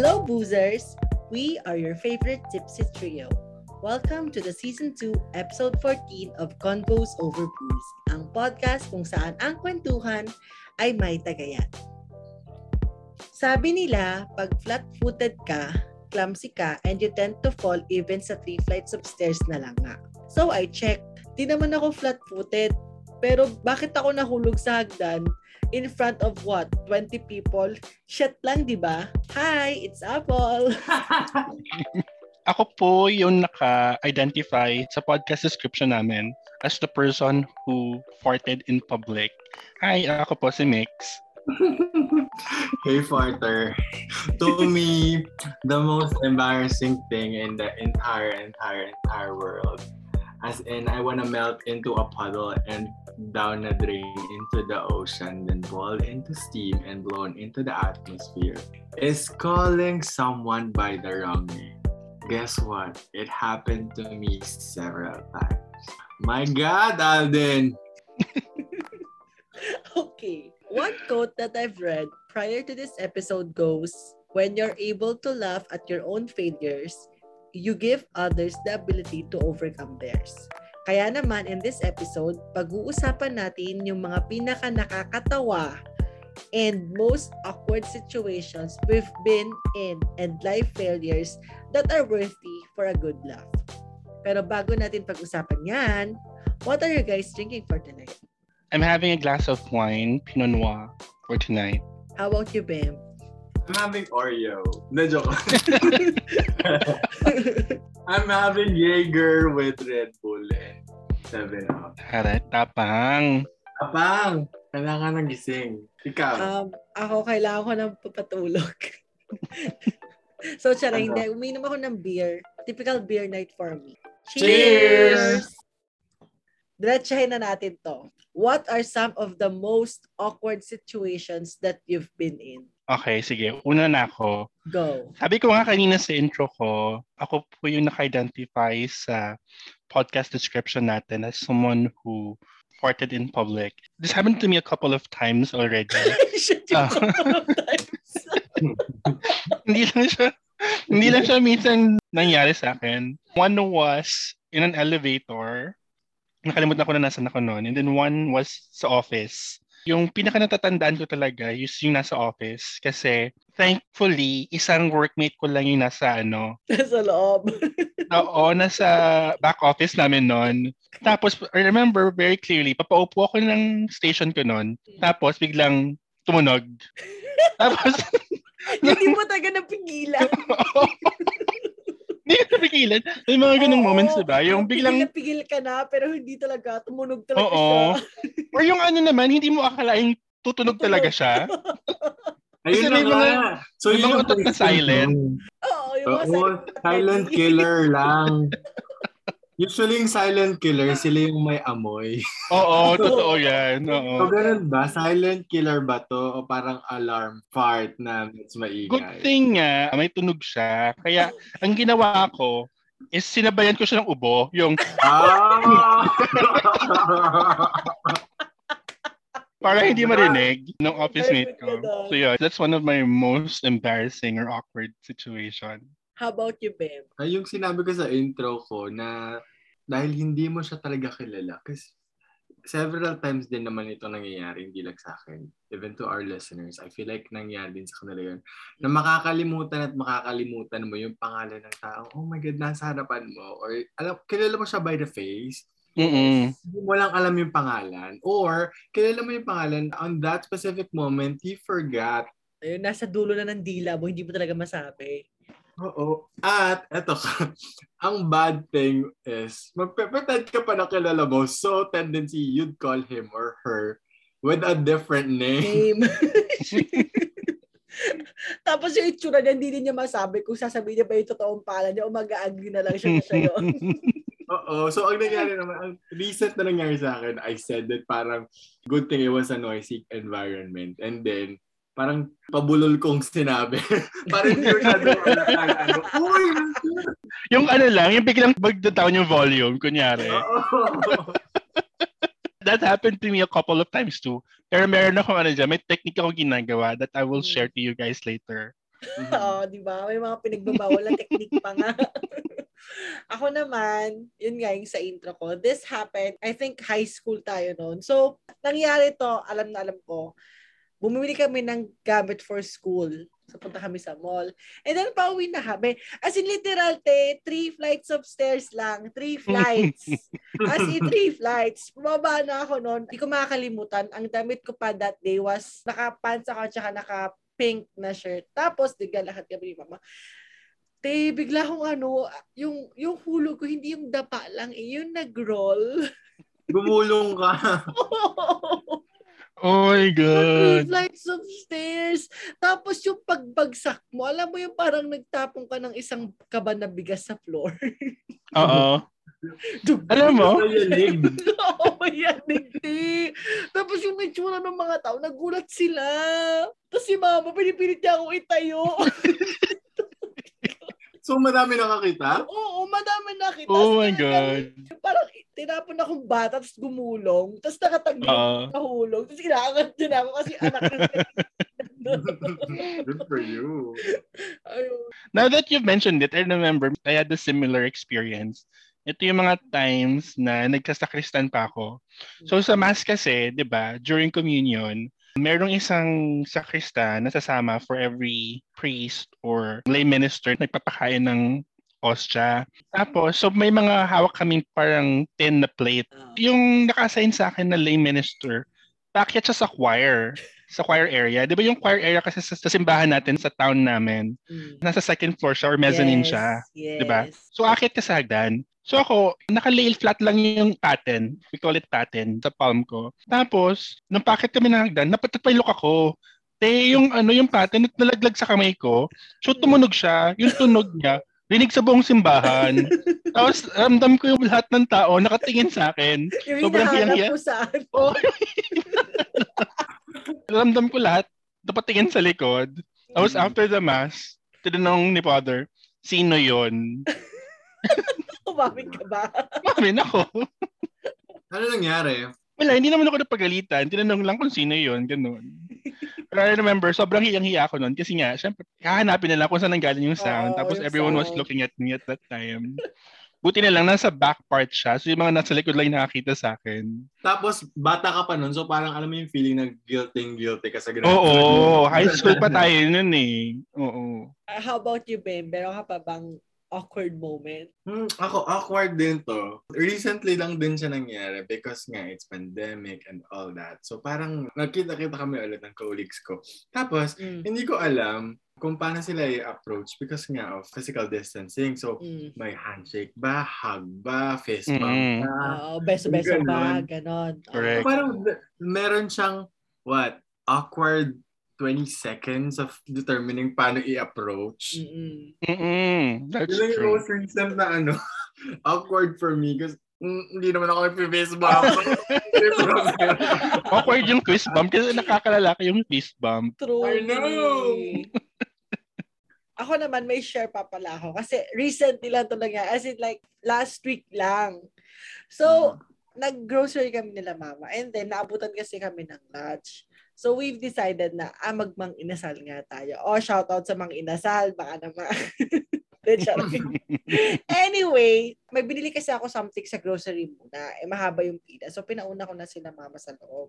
Hello, boozers! We are your favorite tipsy trio. Welcome to the Season 2, Episode 14 of Convos Over Booze, ang podcast kung saan ang kwentuhan ay may tagayan. Sabi nila, pag flat-footed ka, clumsy ka, and you tend to fall even sa three flights of stairs na lang nga. So I checked. Di naman ako flat-footed. Pero bakit ako nahulog sa hagdan in front of what? 20 people? Shit lang, di ba? Hi, it's Apple. Ako po yung naka-identify sa podcast description namin as the person who farted in public. Hi, ako po si Mix. hey, Farter. To me, the most embarrassing thing in the entire, entire, entire world, as in, I want to melt into a puddle and down a drain into the ocean, then boil into steam and blown into the atmosphere, is calling someone by the wrong name. Guess what? It happened to me several times. My God, Alden! okay. One quote that I've read prior to this episode goes, When you're able to laugh at your own failures, you give others the ability to overcome theirs. Kaya naman in this episode, pag-uusapan natin yung mga pinaka nakakatawa and most awkward situations we've been in and life failures that are worthy for a good laugh. Pero bago natin pag-usapan yan, what are you guys drinking for tonight? I'm having a glass of wine, Pinot Noir, for tonight. How about you, Bam? I'm having Oreo. No, joke. I'm having Jaeger with Red Bull and 7-Up. Haret, tapang. Apang! Kailangan ng gising. Ikaw. um, ako kailangan ko ng papatulog. so, tsara, Ano? hindi. Uminom ako ng beer. Typical beer night for me. Cheers! Diretsahin na natin to. What are some of the most awkward situations that you've been in? Okay, sige. Una na ako. Go. Sabi ko nga kanina sa intro ko, ako po yung naka-identify sa podcast description natin as someone who farted in public. This happened to me a couple of times already. Shit, Ah. of times. hindi lang siya hindi lang siya minsan nangyari sa akin. One was in an elevator. Nakalimutan ko na nasa ako noon. And then one was sa office. Yung pinaka natatandaan ko talaga is yung nasa office. Kasi thankfully, isang workmate ko lang yung nasa ano, Nasa loob. Oo, nasa back office namin noon. Tapos, I remember very clearly, papaupo ako ng station ko noon. Tapos, biglang tumunog. Tapos, Hindi mo talaga napigilan. hindi ko napigilan. May mga ganung Oo, moments, diba? Yung biglang, Pigil ka na, pero hindi talaga. Tumunog talaga oo. siya. Or yung ano naman, hindi mo akalaing tutunog talaga siya. Ayun Kasi na nga. mga- so, may yun mga yung utot na silent. Oo, yung mga Oo, silent killer lang. Usually yung silent killer, sila yung may amoy. Oo, totoo yan. So, Oo. ganun ba? Silent killer ba to? O parang alarm fart na mas maingay? Good thing nga, may tunog siya. Kaya, ang ginawa ko, is sinabayan ko siya ng ubo. Yung, Ah! Para hindi marinig ng office mate ko. So yeah, that's one of my most embarrassing or awkward situation. How about you, Bem? Ay, yung sinabi ko sa intro ko na dahil hindi mo siya talaga kilala. Kasi several times din naman ito nangyayari, hindi lang sa akin. Even to our listeners, I feel like nangyari din sa kanila yun. Na makakalimutan at makakalimutan mo yung pangalan ng tao. Oh my God, nasa harapan mo. Or alam, kilala mo siya by the face. Mm-mm. Hindi mo lang alam yung pangalan. Or kilala mo yung pangalan, on that specific moment, you forgot Ayun, nasa dulo na ng dila mo, hindi mo talaga masabi. Oo. At eto ka, ang bad thing is, magpepretend ka pa na kilala mo, so tendency you'd call him or her with a different name. Name. Tapos yung itsura niya, hindi din niya masabi kung sasabihin niya ba yung totoong pala niya o mag-agree na lang siya na yun. Oo. So, ang nangyari naman, ang recent na nangyari sa akin, I said that parang good thing it was a noisy environment. And then, parang pabulol kong sinabi. parang hindi masyado ano, uy! yung ano lang, yung biglang mag-down yung volume, kunyari. That happened to me a couple of times too. Pero meron akong ano dyan, may technique ako ginagawa that I will share to you guys later. Mhm. Oo, di ba? May mga pinagbabawal na technique pa nga. Ako naman, yun nga yung sa intro ko. This happened, I think high school tayo noon. So, nangyari to, alam na alam ko. Bumili kami ng gamit for school. So, punta kami sa mall. And then, pauwi na kami. As in, literal, te, three flights of stairs lang. Three flights. As in, three flights. Bumaba na ako noon. Hindi ko makakalimutan. Ang damit ko pa that day was naka-pants ako tsaka naka-pink na shirt. Tapos, lahat kami ni mama. Te, bigla akong ano, yung, yung hulog ko, hindi yung dapa lang, eh, yung nag-roll. Gumulong ka. Oh my Three God. flights of stairs. Tapos yung pagbagsak mo, alam mo yung parang nagtapong ka ng isang kaban na bigas sa floor. Oo. Dug- Alam mo? Oo, yan, digdi. Tapos yung itsura ng mga tao, nagulat sila. Tapos si mama, pinipilit niya akong itayo. So, madami nakakita? Oo, madami nakita. Oh my Tapos God. Parang tinapon akong bata, tapos gumulong. Tapos nakatagli Oo. nahulog. Tapos inaangat din ako kasi anak na Good for you. Ayun. Now that you've mentioned it, I remember I had a similar experience. Ito yung mga times na nagkasakristan pa ako. So sa mass kasi, di ba, during communion, merong isang sakristan na sasama for every priest or lay minister na nagpapakain ng ostya. Tapos, so may mga hawak kaming parang tin na plate. Ah. Yung naka-assign sa akin na lay minister, paakyat siya sa choir, sa choir area. Di ba yung choir area kasi sa, sa simbahan natin sa town namin, Mm. nasa second floor siya or mezzanine Yes, siya. Yes. di ba? So akit ka sa hagdan. So ako, naka-lay flat lang yung pattern. We call it pattern sa palm ko. Tapos, nung pakit kami ng hagdan, napatapilok ako. Te, yung ano yung pattern at nalaglag sa kamay ko. So tumunog siya, yung tunog niya, rinig sa buong simbahan. Tapos ramdam ko yung lahat ng tao nakatingin sa akin. Yung Sobrang hinahanap hiyang-hiya. saan. Oh, ramdam ko lahat, napatingin sa likod. Tapos Mm. after the mass, tinanong ni Father, sino yon? Umaming ka ba? Mami, ako. Ano nangyari? Wala, hindi naman ako napagalitan. Tinanong lang kung sino yon ganun. Pero I remember, sobrang hiyang-hiya ako noon kasi nga, syempre, kahanapin nila kung saan nanggaling yung sound. Oo, tapos yung everyone was sound. looking at me at that time. Buti na lang, nasa back part siya. So yung mga nasa likod lang yung nakakita sa akin. Tapos, bata ka pa nun, so parang alam mo yung feeling na guilty guilty ka sa ginagawa. Oo, high school pa tayo nun eh. Oo. Uh, how about you, Ben? Meron ka pa bang awkward moment? Hmm, ako, awkward din to. Recently lang din siya nangyari because nga, it's pandemic and all that. So parang nagkita-kita kami ulit ng colleagues ko. Tapos, Mm. hindi ko alam kung paano sila i-approach because nga of physical distancing. So, Mm. may handshake ba, hug ba, fist bump Mm. ba. Oo, beso-beso ba? Ganon. Correct. Parang meron siyang, what, awkward 20 seconds of determining paano i-approach. Mm-mm. Mm-mm. That's Yun lang yung true. most recent na ano, awkward for me because mm, hindi naman ako nagpe-face bump. Awkward yung fist bump kasi nakakalala ko yung fist bump. True. I know. Ako naman, may share pa pala ako. Kasi recently lang ito nangyari. As in like, last week lang. So, nag-grocery kami nila mama. And then, naabutan kasi kami ng lunch. So, we've decided na, ah, magmang inasal nga tayo. O, shoutout sa mga inasal. Baka naman. Anyway, may binili kasi ako something sa grocery muna. Eh, mahaba yung pila. So, pinauna ko na sila mama sa loob.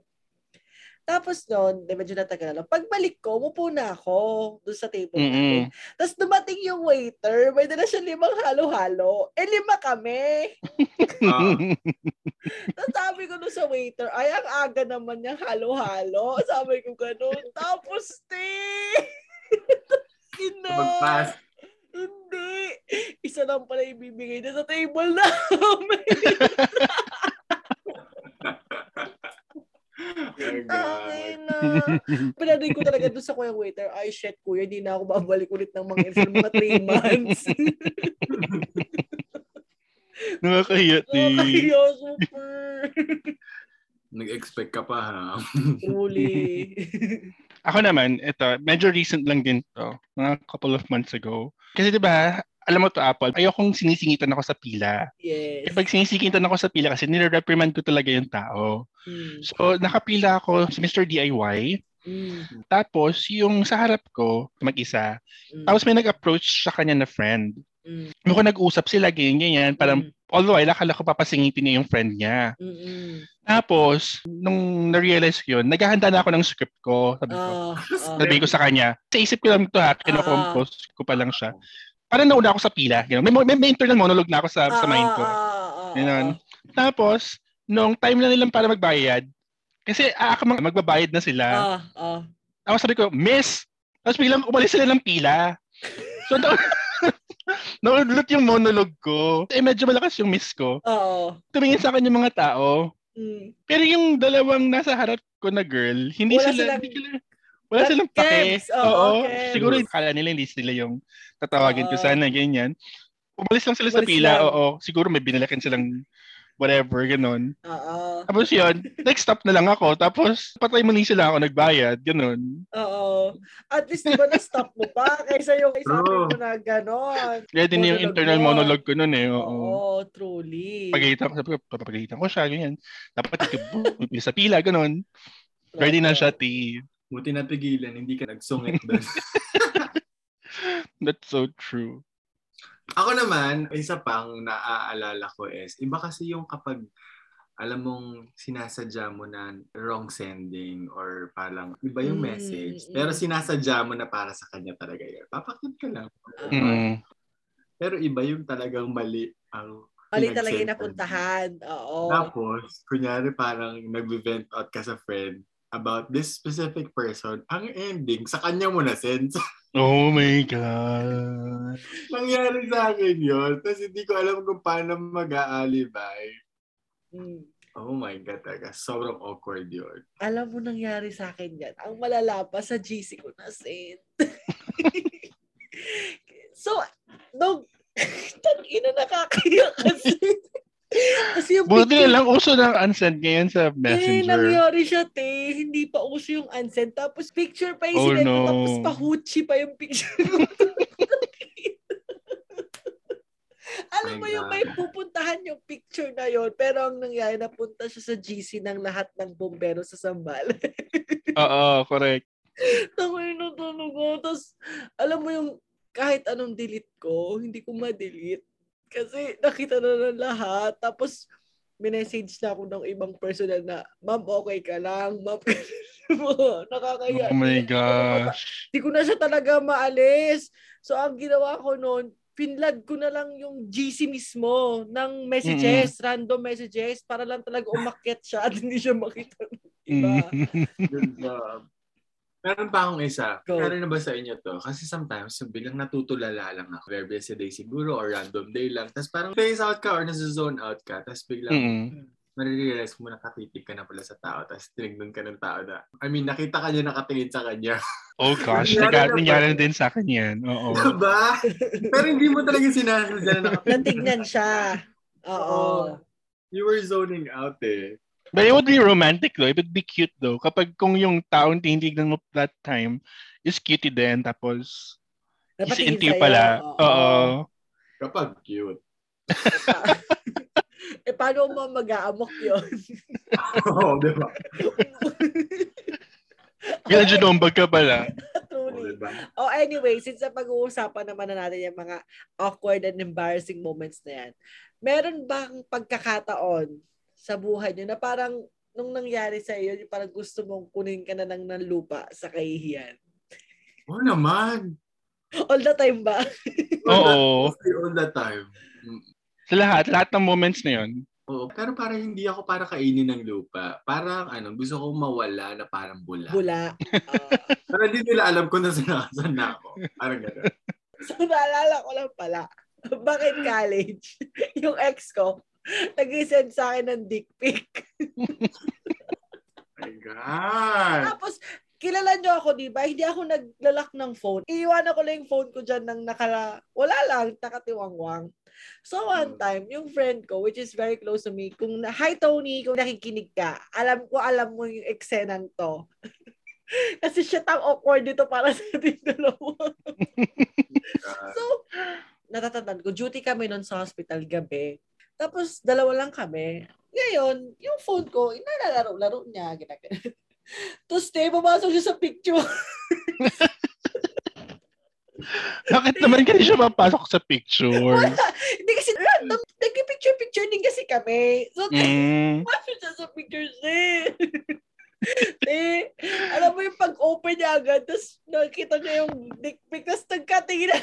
Tapos noon, di medyo natagal na. Pagbalik ko, umupo na ako doon sa table. Mm-mm. Tapos dumating yung waiter, may dala siya limang halo-halo. Eh, lima kami. Ah. Tapos sabi ko doon sa waiter, ay, ang aga naman yung halo-halo. Sabi ko ganun. Tapos, te! Ina! Hindi. Isa lang pala ibibigay na sa table namin. Ay, God. na. Pinaday ko talaga doon sa kuya waiter, ay shit kuya, hindi na ako babalik ulit ng mga sa mga 3 months. Nakakahiya, ti. Nakakahiya, super. Nag-expect ka pa ha? Truly. Ako naman, ito, medyo recent lang din to. Mga couple of months ago. Kasi di ba, alam mo to Apple, ayokong sinisingitan ako sa pila. yes. Kapag sinisingitan ako sa pila kasi nire-reprimand ko talaga yung tao. Hmm. So, nakapila ako sa Mr. DIY. Mm. Tapos, yung sa harap ko, mag-isa, Mm. tapos may nag-approach sa kanya na friend. Mm. Mukhang nag-usap sila, ganyan, ganyan. Parang, Mm. although ay akala ko papasingipin niya yung friend niya. Mm-mm. Tapos, nung na-realize ko yun, naghahanda na ako ng script ko. Sabi ko, Ah, ah. sabi ko sa kanya. Sa isip ko lang ito ha, kinocompose ko pa lang siya. Parang nauna ako sa pila. Ganun. May, may, may internal monologue na ako sa, sa mind ko. Ah, ah, ah, Ganun. ah. Tapos, nung time na nilang para magbayad, kasi aakamang magbabayad na sila. Ah, ah. Tapos sabi ko, Miss! Tapos biglang umalis sila ng pila. So, na- naulot yung monologue ko. Eh, medyo malakas yung miss ko. Oo. Tumingin sa akin yung mga tao. Mm. Pero yung dalawang nasa harap ko na girl, hindi Wala sila, silang- hindi sila, wala That silang pake. kebs. Oo, kebs. Siguro kala nila hindi sila yung tatawagin ko Oo. sana, ganyan. Umalis lang sila sa Umalis pila, lang. oo. Siguro may binalakan silang whatever, ganun. Oo. Tapos yun, next stop na lang ako. Tapos patay mali sila ako nagbayad, ganun. Oo. At least di ba na-stop mo pa kaysa yung True. mo na gano'n. Kaya din yung internal mo. monologue ko nun eh. Oo. Oo, truly. Pagalitan ko, sabi ko, siya, ganyan. Dapat ikaw sa pila, ganun. Ready na siya, ti. Buti napigilan, hindi ka nagsungit doon. That's so true. Ako naman, isa pang naaalala ko is, iba kasi yung kapag alam mong sinasadya mo na wrong sending or parang iba yung Mm, message. mm, Pero mm. sinasadya mo na para sa kanya talaga yun. Papakit ka lang. Mm. Pero iba yung talagang mali ang Mali talaga yung napuntahan. Oo. Tapos, kunyari parang nag-vent out ka sa friend about this specific person, ang ending, sa kanya mo na send. Oh my God. Nangyari sa akin yun. Tapos hindi ko alam kung paano mag-aalibay. Mm. Oh my God, talaga. Sobrang awkward yun. Alam mo nangyari sa akin yan. Ang malala pa sa GC ko na send. so, nung tangina nakakaya kasi. Kasi yung Buti picture- lang uso ng unsend ngayon sa Eh, messenger. nangyari siya, te. Hindi pa uso yung unsend. Tapos picture pa yung Oh, sinend ko. no. Tapos pahuchi pa yung picture ko. Alam mo yung may pupuntahan yung picture na yon pero ang nangyari, napunta siya sa GC ng lahat ng bombero sa Sambal. Oo, correct. Tangay na talaga. Tapos, alam mo yung kahit anong delete ko, hindi ko ma-delete. Kasi nakita na ng lahat. Tapos, minessage na ako ng ibang personal na, Ma'am, okay ka lang. Ma'am, nakakaya. Oh my gosh. Hindi ko na siya talaga maalis. So, ang ginawa ko noon, pinlad ko na lang yung GC mismo ng messages, random messages, para lang talaga umakyat siya at hindi siya makita ng iba. Good job. Meron pa akong isa. Go. Meron na ba sa inyo to? Kasi sometimes, biglang natutulala lang ako. Very busy day siguro or random day lang. Tapos parang phase out ka or nasa-zone out ka. Tapos biglang Mm-mm. marirealize mo nakatitig ka na pala sa tao. Tapos tinignan ka ng tao na, I mean, nakita ka niya nakatingin sa kanya. Oh gosh, Nangyari nangyari na din sa akin yan. Oo. Diba? Pero hindi mo talaga sinasadya na nakatingin. Natignan siya. Oo. You were zoning out eh. But it would be romantic though. It would be cute though. Kapag kung yung taong tinitignan mo that time is cute din tapos is Napatingin into you sa'yo. pala. Oo. Kapag cute. eh, paano mo mag-aamok yun? Oo, diba? Kaya ginumbag ka pala. Oo, Truly. diba? Oh, anyway, since na pag-uusapan naman na natin yung mga awkward and embarrassing moments na yan, meron bang pagkakataon sa buhay niyo na parang nung nangyari sa iyo, yung parang gusto mong kunin ka na lang ng lupa sa kahihiyan? Oo naman. All the time ba? Oo. All the time. Mm. Sa lahat, lahat ng moments na yun. Oo, pero parang hindi ako para kainin ng lupa. Parang ano, gusto kong mawala na parang bula. Bula. Ah. Pero hindi nila alam kung nasa nakasan na ako. Parang gano'n. so, naalala ko lang pala. Bakit college? yung ex ko, nag-send sa akin ng dick pic. My God! Tapos, kilala nyo ako, di ba? Hindi ako naglalak ng phone. Iiwanan ko lang yung phone ko dyan ng nakala... Wala lang, nakatiwangwang. So, one Hmm. time, yung friend ko, which is very close to me, kung, hi Tony, kung nakikinig ka, alam ko, alam mo yung eksenang to. Kasi shit, ang awkward dito para sa ating dalawa. So, natatandaan ko, duty kami noon sa hospital gabi. Tapos, dalawa lang kami. Ngayon, yung phone ko, inalalaro-laro niya. Ginagano. Tapos, te, pumasok siya sa picture. Bakit naman kasi siya mapasok sa pictures? Hindi kasi random. Nagpipicture-picture din kasi kami. So, Mm. pumasok siya sa pictures eh. eh, alam mo yung pag-open niya agad, tapos nakita niya yung dick pic, tapos nagkatingin na.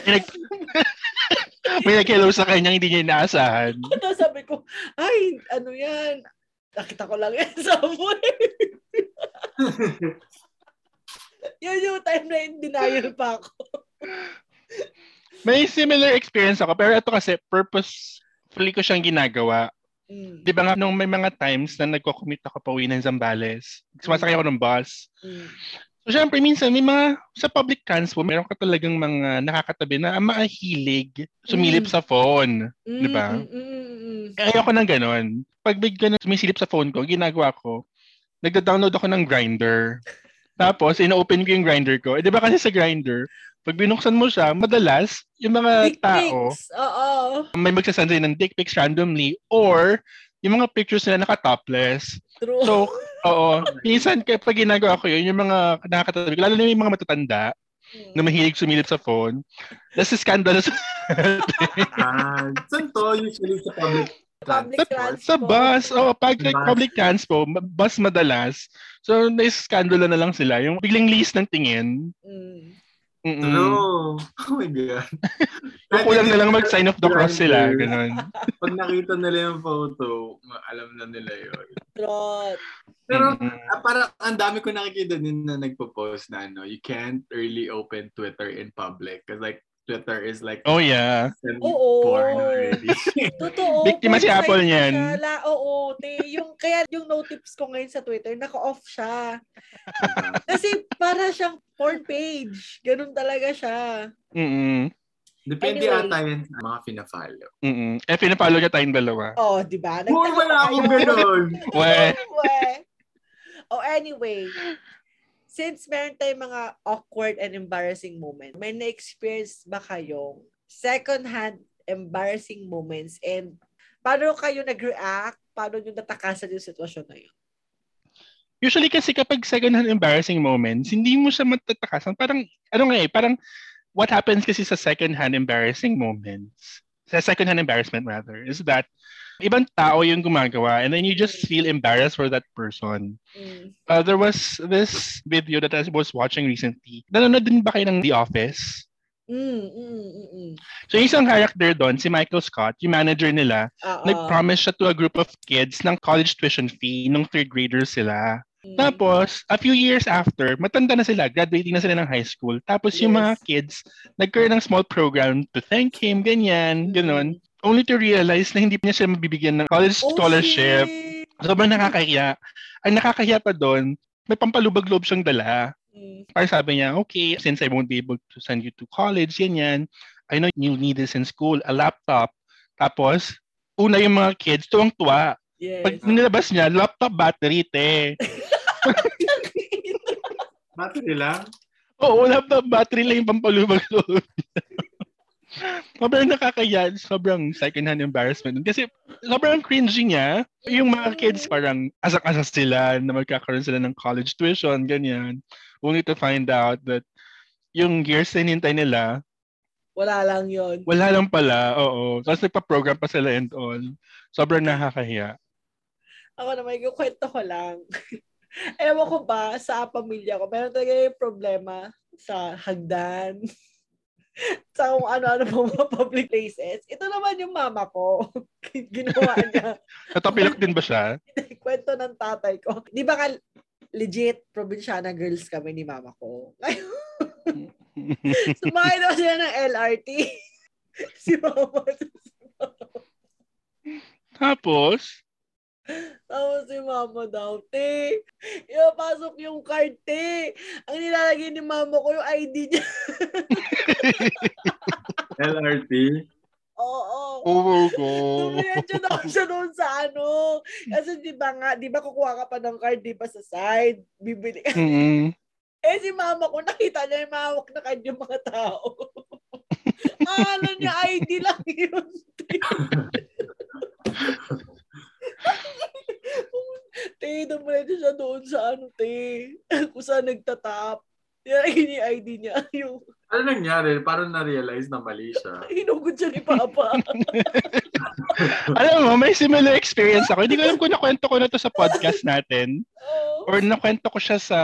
May, nag- may nag-hello sa kanya, hindi niya inaasahan. Tapos sabi ko, ay, ano yan? Nakita ko lang yan somewhere. Yun yung time na in denial pa ako. May similar experience ako, pero ito kasi purposefully ko siyang ginagawa. Mm. Di ba nga, nung may mga times na nagko-commute ako pa uwi ng Zambales, sumasakay ako ng bus. Mm. So, syempre, minsan, may mga, sa public transport, meron ka talagang mga nakakatabi na maahilig sumilip Mm. sa phone. Mm, Di ba? mm, mm, mm. Kaya ayoko ng ganon. Pag bigla na sumisilip sa phone ko, ginagawa ko, nagda-download ako ng grinder. Tapos, ina-open ko yung grinder ko. Eh, di ba kasi sa grinder, pag binuksan mo siya, madalas, yung mga Dick tao, pics. Oo. may magsasend sa'yo ng dick pics randomly or yung mga pictures nila naka-topless. True. So, oo. Minsan, kapag ginagawa ko yun, yung mga nakakatabi, lalo na yung mga matatanda na mahilig sumilip sa phone, that's scandalous. Ah, saan to? Usually sa public Public sa, transport. sa bus, oh, pag like, public transport, bus madalas. So, na-scandalo na lang sila. Yung biglang lease ng tingin. Mm. Mm-mm. True. Oh my God. Yung kulang na lang mag-sign of the cross sila. Ganon. Pag nakita nila yung photo, alam na nila yun. Trot. Pero Mm-mm. ah, parang ang dami ko nakikita din na nagpo-post na ano, you can't really open Twitter in public because like Twitter is like Oh, yeah. Oo. porn already. Totoo. Biktima si Apple niyan. La, oo, te. Yung, kaya yung no tips ko ngayon sa Twitter, naka-off siya. Kasi para siyang porn page. Ganun talaga siya. Mm-mm. Depende Anyway. ata yun sa mga pina-follow. Mm-mm. Eh, pinapalo niya tayong dalawa. Oh, di ba? Hoy, wala akong ganun! We. Anyway. Oh, anyway. Since meron tayong mga awkward and embarrassing moments, may na-experience ba kayong second-hand embarrassing moments and paano kayo nag-react? Paano nyo natakasan yung sitwasyon na yun? Usually kasi kapag second-hand embarrassing moments, hindi mo siya matatakasan. Parang, ano nga eh, parang what happens kasi sa second-hand embarrassing moments, sa second-hand embarrassment rather, is that ibang tao yung gumagawa and then you just feel embarrassed for that person. Mm. Uh, there was this video that I was watching recently. Nanonood din ba kayo ng The Office? Mm, mm, mm, mm. So yung isang character doon, si Michael Scott, yung manager nila, Oo. nag-promise siya to a group of kids ng college tuition fee nung third graders sila. Mm. Tapos, a few years after, matanda na sila, graduating na sila ng high school. Tapos yung Yes. mga kids, nagkaroon ng small program to thank him, ganyan, ganon. Only to realize na hindi niya siya mabibigyan ng college Oh, scholarship. shit. Sobrang nakakahiya. Ang nakakahiya pa doon, may pampalubag-loob siyang dala. Mm. Parang sabi niya, okay, since I won't be able to send you to college, ganyan, I know you need this in school, a laptop. Tapos, una yung mga kids, tuwang-tuwa. Yes. Pag nilabas niya, laptop battery, te. Battery lang? Oo, laptop battery lang yung pampalubag loob. sobrang nakakaya, sobrang second-hand embarrassment. Kasi sobrang cringy niya. Yung mga kids parang asak-asak sila na magkakaroon sila ng college tuition, ganyan. Only to find out that yung years na hinintay nila, Wala lang yon. wala lang pala. Oo. Tapos nagpa-program pa sila and all. Sobrang nakakahiya. Ako naman, yung kwento ko lang. Ewan ko ba, sa pamilya ko, meron talaga yung problema sa hagdan. sa kung ano-ano pa mga public places. Ito naman yung mama ko. Ginawa niya. Natapilok din ba siya? kwento ng tatay ko. Di ba ka legit probinsyana girls kami ni mama ko. Sumakay daw sila ng LRT. si mama. Tapos, Tapos si mama daw, te, ipapasok yung card, te. Ang nilalagay ni mama ko yung ID niya. LRT? Oo. oh my Dumiretso daw siya doon sa ano. Kasi di ba nga, di ba kukuha ka pa ng card, di ba sa side? Bibili ka. Mm-mm. Eh si mama ko, nakita niya yung mahawak na card yung mga tao. Akala niya ID lang yun. te, dumiretso siya doon sa ano, te. Kung saan nagtatap. Yan yung ID niya. Yung Ano nangyari? Parang na-realize na mali siya. hinugod siya ni Papa. Alam mo, may similar experience ako. Hindi ko alam kung nakwento ko na to sa podcast natin Oo. or nakwento ko siya sa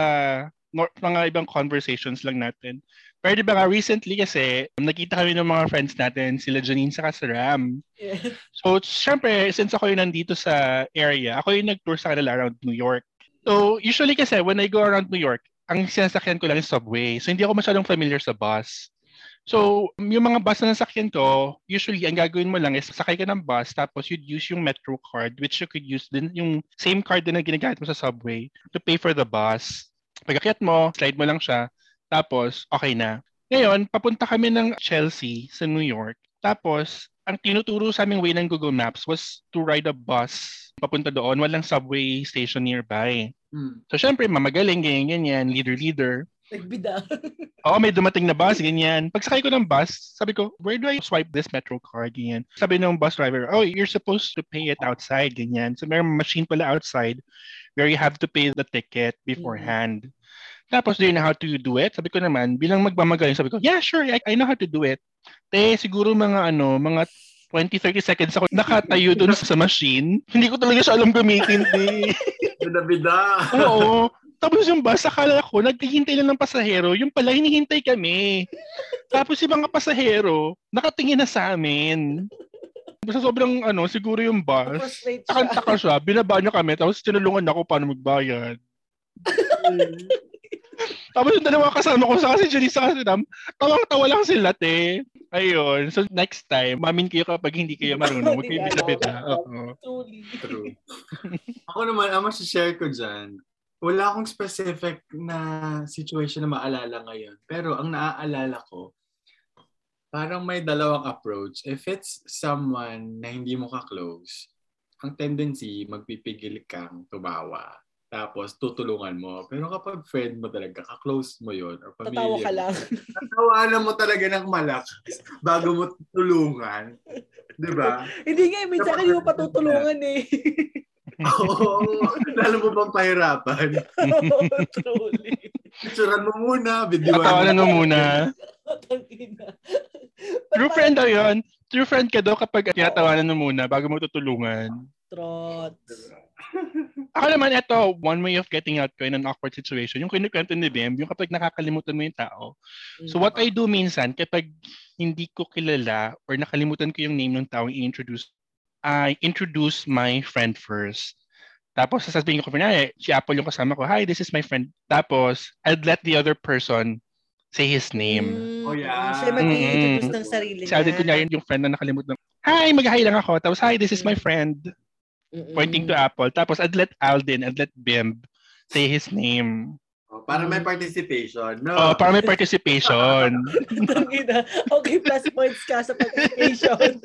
mga ibang conversations lang natin. Pero di ba nga, recently kasi, nakita kami ng mga friends natin, sila Janine sa si Ram. Yeah. So, syempre, since ako yung nandito sa area, ako yung nag-tour sa kanila around New York. So, usually kasi, when I go around New York, ang sinasakyan ko lang yung subway. So, hindi ako masyadong familiar sa bus. So, yung mga bus na nasakyan ko, usually, ang gagawin mo lang is sakay ka ng bus, tapos you'd use yung Metro card, which you could use din, yung same card din na ginagamit mo sa subway to pay for the bus. Pagkakyat mo, slide mo lang siya, tapos okay na. Ngayon, papunta kami ng Chelsea sa New York. Tapos, ang tinuturo sa aming way ng Google Maps was to ride a bus papunta doon. Walang subway station nearby. Hmm. So, syempre, mamagaling, ganyan, ganyan, leader-leader. Nagbida. Oo, may dumating na bus, ganyan. Pagsakay ko ng bus, sabi ko, where do I swipe this Metro card, ganyan. Sabi ng bus driver, oh, you're supposed to pay it outside, ganyan. So, may machine pala outside where you have to pay the ticket beforehand. Tapos, do you know how to do it? Sabi ko naman, bilang magmamagaling, sabi ko, yeah, sure, I, I know how to do it. Te, siguro mga ano, mga 20-30 seconds ako nakatayo dun sa machine. Hindi ko talaga siya alam gamitin, te. Bida-bida. Oo. Tapos yung bus, akala ko, naghihintay lang ng pasahero. Yung pala, hinihintay kami. Tapos yung mga pasahero, nakatingin na sa amin. Sa sobrang ano, siguro yung bus. Siya. Takantaka siya, binaba niya kami, tapos tinulungan ako paano magbayad. Tapos yung dalawa kasama ko sa kasi Janice sa kasi Ram, tawang-tawa lang sila, te. Ayun. So next time, mamin kayo kapag hindi kayo marunong. Huwag kayo. Oo. Truly. True. Ako naman, ang share ko dyan, wala akong specific na situation na maalala ngayon. Pero ang naaalala ko, parang may dalawang approach. If it's someone na hindi mo ka-close, ang tendency, magpipigil kang tumawa. Tapos tutulungan mo. Pero kapag friend mo talaga, ka-close mo yon or pamilya Tatawa ka mo, lang. tatawanan mo talaga ng malakas bago mo tulungan. Di ba? Hindi nga, eh, minsan kayo patutulungan eh. Oo. Lalo mo bang pahirapan? Truly. Picturean mo muna, videoan Patawanan mo muna. True friend daw yun. True friend ka daw kapag tinatawanan mo muna bago mo tutulungan. Trots. Ako naman, ito, one way of getting out ko in an awkward situation, yung kinukwento ni Bim, yung kapag nakakalimutan mo yung tao. So what I do minsan, kapag hindi ko kilala or nakalimutan ko yung name ng taong i-introduce, I introduce my friend first. Tapos sasabihin ko, kunyari, si Apple yung kasama ko, hi, this is my friend. Tapos, I'd let the other person say his name. Mm, Oh, yeah. Siya mag-i-introduce Mm. ng sarili Si Alden, kunyari, yung friend na nakalimutan. Hi, mag-hi lang ako. Tapos, hi, this is my friend. Mm-mm. Pointing to Apple. Tapos, I'd let Alden, I'd let Bimb say his name. Oh, Para may participation. No? Oh, para may participation. Okay, plus points ka sa participation.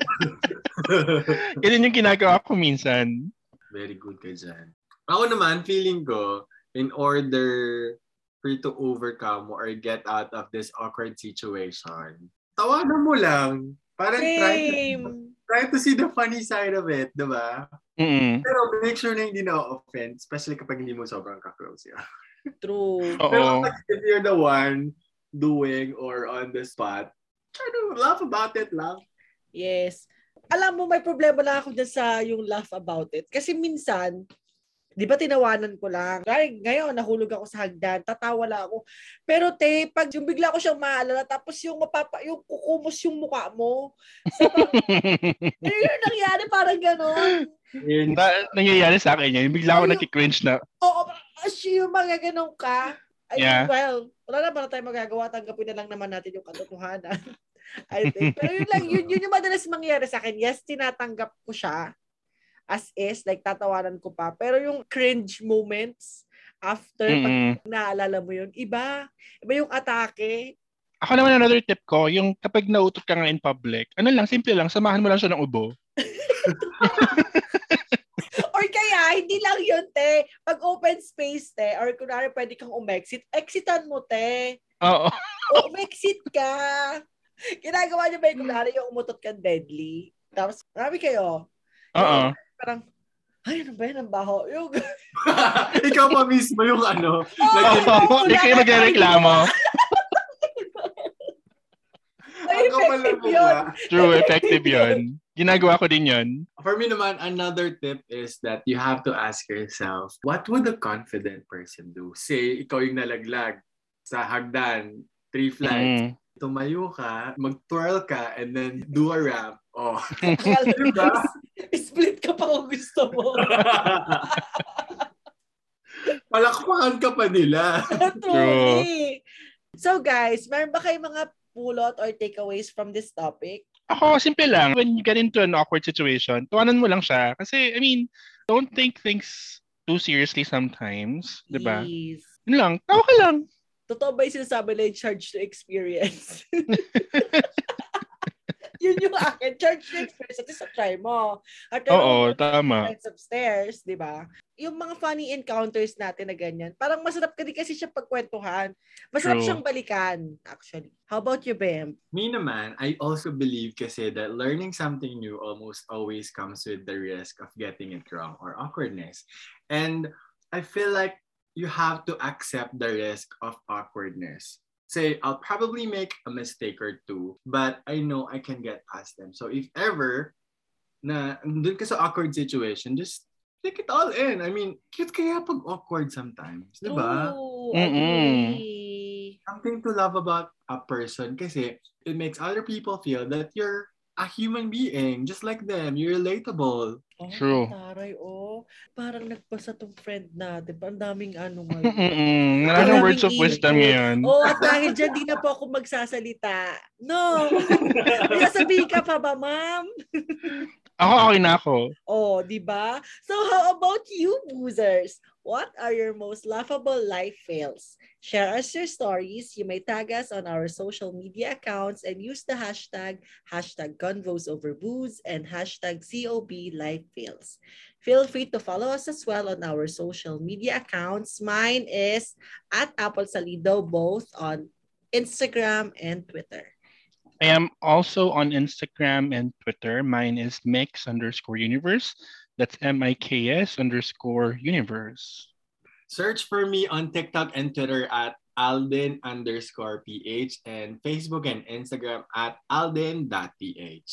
Ganun yung ginagawa ko minsan. Very good ka dyan. Ako naman, feeling ko, in order for you to overcome or get out of this awkward situation, tawanan mo lang. Parang try to, Same. Try to see the funny side of it, di ba? Mm. Pero make sure na hindi na-offend, especially kapag hindi mo sobrang ka-close yan. True. Pero if you're the one doing or on the spot, try to laugh about it lang. Yes. Alam mo, may problema lang ako dyan sa yung laugh about it. Kasi minsan, di ba tinawanan ko lang? Ngay- Ngayon, nahulog ako sa hagdan, tatawa lang ako. Pero te, pag yung bigla ko siyang maalala, tapos yung mapapa, yung kukumos yung mukha mo. Sa ano yung nangyari? Parang ganon. And, Na, nangyayari sa akin yan. Bigla ako Ayun. nagki-cringe na, Oo, asy yung mga ganon ka. Ay, Yeah. well, wala naman na tayo magagawa. Tanggapin na lang naman natin yung katotohanan. I think. Pero yun lang, yun, yun yung madalas mangyari sa akin. Yes, tinatanggap ko siya as is, like tatawanan ko pa. Pero yung cringe moments after, pag Mm-mm. naalala mo yun, iba. Iba yung atake. Ako naman another tip ko, yung kapag nautot ka nga in public, ano lang, simple lang, samahan mo lang siya ng ubo. Or kaya, hindi lang yun, te. Pag open space, te, or kunwari pwede kang umexit, exitan mo, te. Oo. Umexit ka. Ginagawa niyo ba yung kunwari yung umutot kang deadly? Tapos, marami kayo. Oo. Parang, Ay, ano ba yan? Ang baho. Yung, Ikaw pa mismo yung ano. Oo, nag- Ikaw yung nagreklamo. ay, effective yun. True, effective yun. Ginagawa ko din yun. For me naman, another tip is that you have to ask yourself, what would a confident person do? Say, ikaw yung nalaglag sa hagdan, three flights. Mm. Tumayo ka, mag-twirl ka, and then do a rap. Oh. Diba? Split ka pa kung gusto mo. Palakpakan ka pa nila. Truly. So guys, meron ba kayong mga pulot or takeaways from this topic? Ako, simple lang. When you get into an awkward situation, tuwanan mo lang siya. Kasi, I mean, don't take things too seriously sometimes. Di ba? Yes. Yun lang. Tawa ka lang. Totoo ba yung sinasabi na charge to experience? Yun yung akin. Charge to experience. At least try mo. At Oo, tama. friends upstairs, di ba? Yung mga funny encounters natin na ganyan, parang masarap ka din kasi siya pagkwentuhan. Masarap True. siyang balikan, actually. How about you, Bem? Me naman, I also believe kasi that learning something new almost always comes with the risk of getting it wrong or awkwardness. And I feel like you have to accept the risk of awkwardness. Say, I'll probably make a mistake or two, but I know I can get past them. So if ever na dun ka sa awkward situation, just take it all in. I mean, cute kaya pag awkward sometimes, di ba? Something to love about a person kasi it makes other people feel that you're a human being just like them. You're relatable. Oh, True. Taray, oh. Parang nagpasa tong friend natin. Ang daming ano ngayon. Mm-mm. Maraming words of wisdom ngayon. Oh, at dahil dyan, di na po ako magsasalita. No! Sasabihin ka pa ba, ma'am? Ako, okay na ako. Oh, di ba? So how about you, boozers? What are your most laughable life fails? Share us your stories. You may tag us on our social media accounts and use the hashtag hashtag convos over booze and hashtag COB life fails. Feel free to follow us as well on our social media accounts. Mine is at Apple Salido, both on Instagram and Twitter. I am also on Instagram and Twitter. Mine is mix underscore universe. That's M-I-K-S underscore universe. Search for me on TikTok and Twitter at Alden underscore PH and Facebook and Instagram at Alden.ph.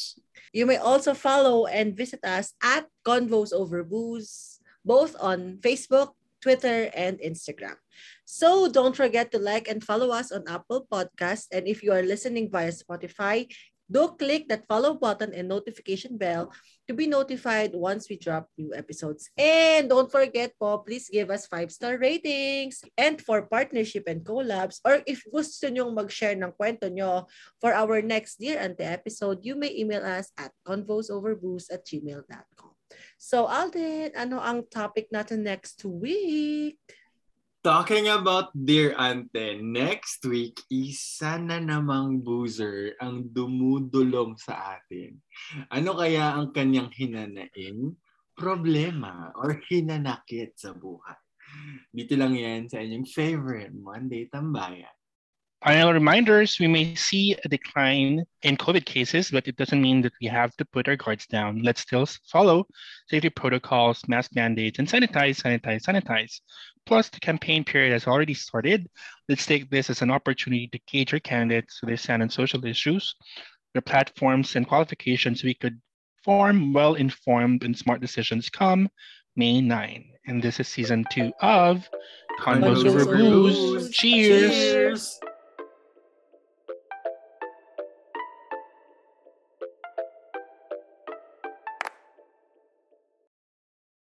You may also follow and visit us at Convos Over Booze, both on Facebook, Twitter, and Instagram. So don't forget to like and follow us on Apple Podcasts. And if you are listening via Spotify, do click that follow button and notification bell to be notified once we drop new episodes. And don't forget po, please give us 5-star ratings. And for partnership and collabs, or if gusto nyong mag-share ng kwento nyo for our next Dear Ante episode, you may email us at convosoverbooze at gmail.com. So Alden, ano ang topic natin next week? Talking about Dear Ante, next week, isa na namang boozer ang dumudulong sa atin. Ano kaya ang kanyang hinanaing problema or hinanakit sa buhay? Dito lang yan sa inyong favorite Monday Tambayan. Final reminders, we may see a decline in COVID cases, but it doesn't mean that we have to put our guards down. Let's still follow safety protocols, mask mandates, and sanitize, sanitize, sanitize. Plus, the campaign period has already started. Let's take this as an opportunity to gauge our candidates so they stand on social issues, their platforms, and qualifications so we could form well-informed and smart decisions come May 9. And this is season two of Convos Over. Booze. Cheers. Cheers!